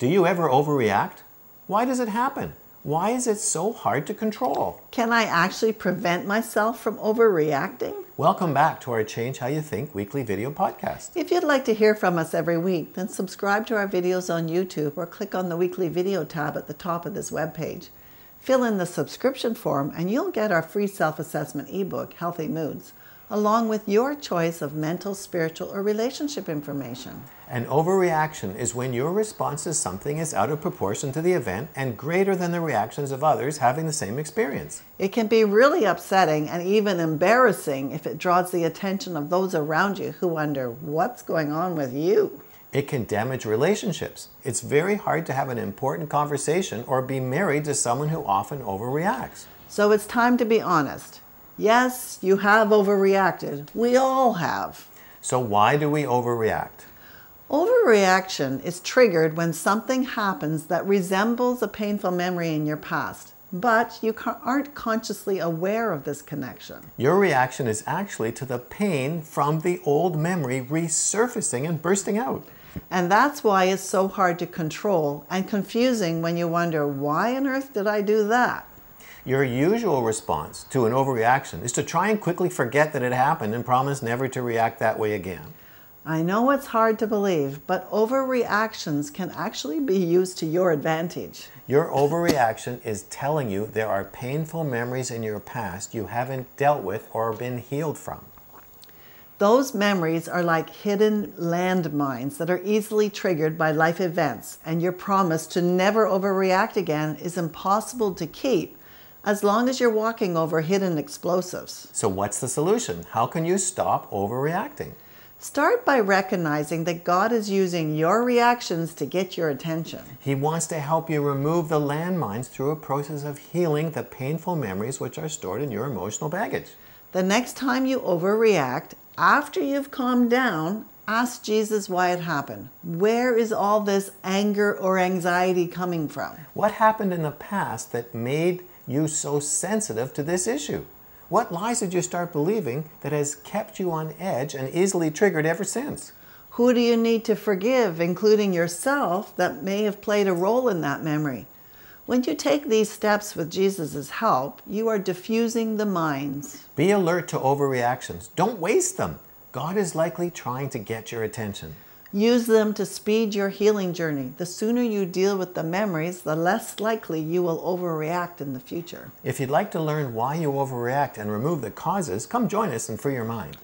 Do you ever overreact? Why does it happen? Why is it so hard to control? Can I actually prevent myself from overreacting? Welcome back to our Change How You Think weekly video podcast. If you'd like to hear from us every week, then subscribe to our videos on YouTube or click on the weekly video tab at the top of this webpage. Fill in the subscription form and you'll get our free self assessment ebook, Healthy Moods, along with your choice of mental, spiritual, or relationship information. An overreaction is when your response to something is out of proportion to the event and greater than the reactions of others having the same experience. It can be really upsetting and even embarrassing if it draws the attention of those around you who wonder, what's going on with you? It can damage relationships. It's very hard to have an important conversation or be married to someone who often overreacts. So it's time to be honest. Yes, you have overreacted. We all have. So, why do we overreact? Overreaction is triggered when something happens that resembles a painful memory in your past, but you aren't consciously aware of this connection. Your reaction is actually to the pain from the old memory resurfacing and bursting out. And that's why it's so hard to control and confusing when you wonder, why on earth did I do that? Your usual response to an overreaction is to try and quickly forget that it happened and promise never to react that way again. I know it's hard to believe, but overreactions can actually be used to your advantage. Your overreaction is telling you there are painful memories in your past you haven't dealt with or been healed from. Those memories are like hidden landmines that are easily triggered by life events, and your promise to never overreact again is impossible to keep as long as you're walking over hidden explosives. So, what's the solution? How can you stop overreacting? Start by recognizing that God is using your reactions to get your attention. He wants to help you remove the landmines through a process of healing the painful memories which are stored in your emotional baggage. The next time you overreact, after you've calmed down, ask Jesus why it happened. Where is all this anger or anxiety coming from? What happened in the past that made you so sensitive to this issue? What lies did you start believing that has kept you on edge and easily triggered ever since? Who do you need to forgive, including yourself, that may have played a role in that memory? When you take these steps with Jesus' help, you are diffusing the minds. Be alert to overreactions. Don't waste them. God is likely trying to get your attention. Use them to speed your healing journey. The sooner you deal with the memories, the less likely you will overreact in the future. If you'd like to learn why you overreact and remove the causes, come join us and free your mind.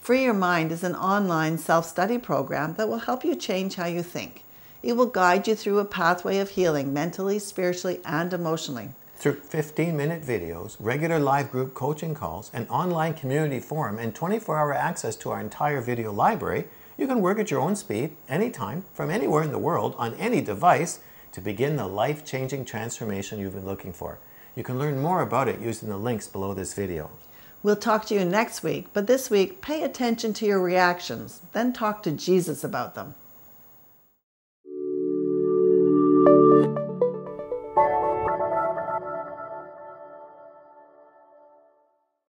Free Your Mind is an online self study program that will help you change how you think. It will guide you through a pathway of healing mentally, spiritually, and emotionally. Through 15 minute videos, regular live group coaching calls, an online community forum, and 24 hour access to our entire video library, you can work at your own speed, anytime, from anywhere in the world, on any device, to begin the life changing transformation you've been looking for. You can learn more about it using the links below this video. We'll talk to you next week, but this week, pay attention to your reactions, then talk to Jesus about them.